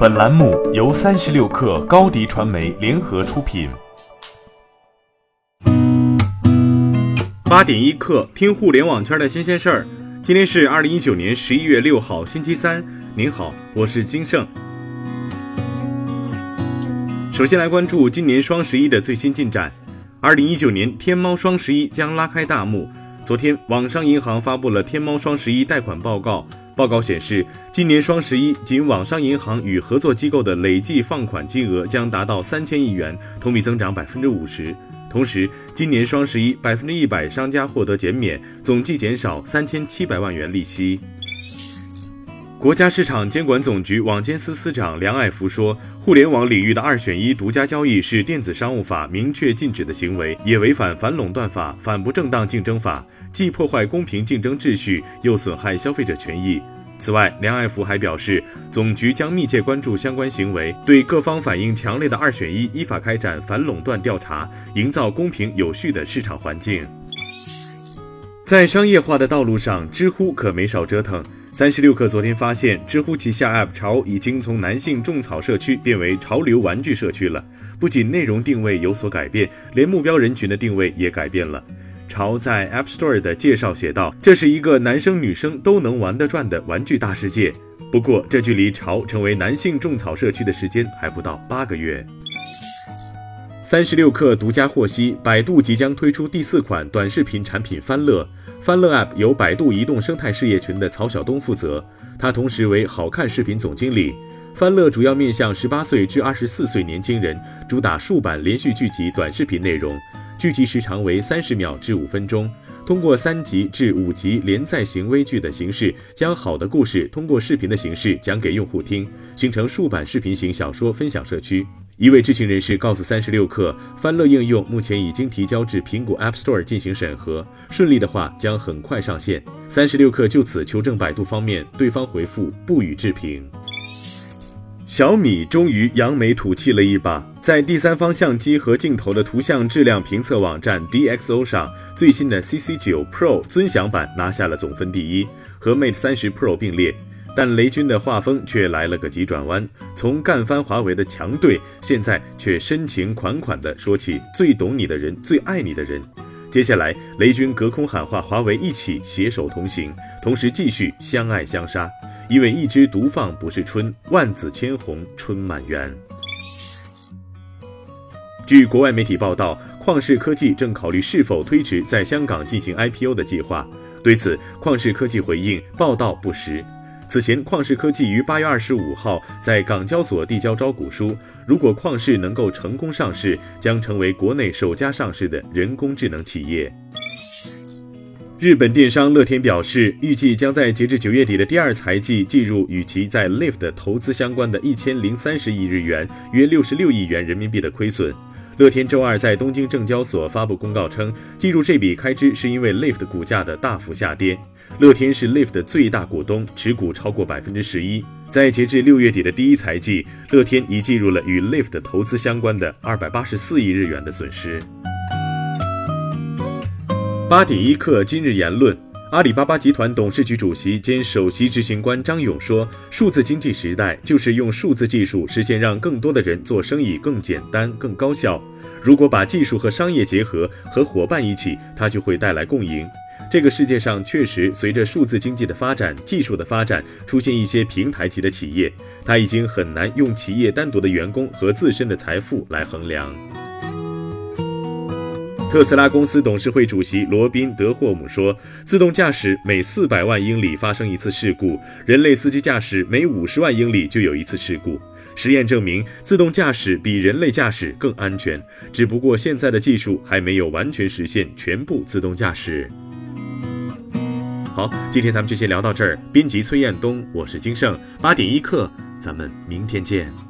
本栏目由三十六氪高低传媒联合出品。八点一刻，听互联网圈的新鲜事儿。今天是二零一九年十一月六号，星期三。您好，我是金盛。首先来关注今年双十一的最新进展。二零一九年天猫双十一将拉开大幕。昨天，网商银行发布了天猫双十一贷款报告。报告显示，今年双十一，仅网商银行与合作机构的累计放款金额将达到三千亿元，同比增长百分之五十。同时，今年双十一，百分之一百商家获得减免，总计减少三千七百万元利息。国家市场监管总局网监司司长梁爱福说，互联网领域的二选一独家交易是电子商务法明确禁止的行为，也违反反垄断法、反不正当竞争法。既破坏公平竞争秩序，又损害消费者权益。此外，梁爱福还表示，总局将密切关注相关行为，对各方反映强烈的二选一依法开展反垄断调查，营造公平有序的市场环境。在商业化的道路上，知乎可没少折腾。三十六氪昨天发现，知乎旗下 App 潮已经从男性种草社区变为潮流玩具社区了。不仅内容定位有所改变，连目标人群的定位也改变了。潮在 App Store 的介绍写道：“这是一个男生女生都能玩得转的玩具大世界。”不过，这距离潮成为男性种草社区的时间还不到八个月。三十六氪独家获悉，百度即将推出第四款短视频产品翻乐。翻乐 App 由百度移动生态事业群的曹晓东负责，他同时为好看视频总经理。翻乐主要面向十八岁至二十四岁年轻人，主打数版连续剧集短视频内容。剧集时长为三十秒至五分钟，通过三集至五集连载型微剧的形式，将好的故事通过视频的形式讲给用户听，形成数版视频型小说分享社区。一位知情人士告诉三十六氪，翻乐应用目前已经提交至苹果 App Store 进行审核，顺利的话将很快上线。三十六氪就此求证百度方面，对方回复不予置评。小米终于扬眉吐气了一把，在第三方相机和镜头的图像质量评测网站 DxO 上，最新的 CC9 Pro 尊享版拿下了总分第一，和 Mate 30 Pro 并列。但雷军的画风却来了个急转弯，从干翻华为的强队，现在却深情款款地说起最懂你的人、最爱你的人。接下来，雷军隔空喊话华为一起携手同行，同时继续相爱相杀。因为一枝独放不是春，万紫千红春满园。据国外媒体报道，旷视科技正考虑是否推迟在香港进行 IPO 的计划。对此，旷视科技回应报道不实。此前，旷视科技于八月二十五号在港交所递交招股书，如果旷视能够成功上市，将成为国内首家上市的人工智能企业。日本电商乐天表示，预计将在截至九月底的第二财季计入与其在 Lyft 投资相关的一千零三十亿日元（约六十六亿元人民币）的亏损。乐天周二在东京证交所发布公告称，计入这笔开支是因为 Lyft 股价的大幅下跌。乐天是 Lyft 的最大股东，持股超过百分之十一。在截至六月底的第一财季，乐天已计入了与 Lyft 投资相关的二百八十四亿日元的损失。八点一刻，今日言论：阿里巴巴集团董事局主席兼首席执行官张勇说，数字经济时代就是用数字技术实现让更多的人做生意更简单、更高效。如果把技术和商业结合，和伙伴一起，它就会带来共赢。这个世界上确实随着数字经济的发展、技术的发展，出现一些平台级的企业，它已经很难用企业单独的员工和自身的财富来衡量。特斯拉公司董事会主席罗宾·德霍姆说：“自动驾驶每四百万英里发生一次事故，人类司机驾驶每五十万英里就有一次事故。实验证明，自动驾驶比人类驾驶更安全，只不过现在的技术还没有完全实现全部自动驾驶。”好，今天咱们就先聊到这儿。编辑崔彦东，我是金盛，八点一刻，咱们明天见。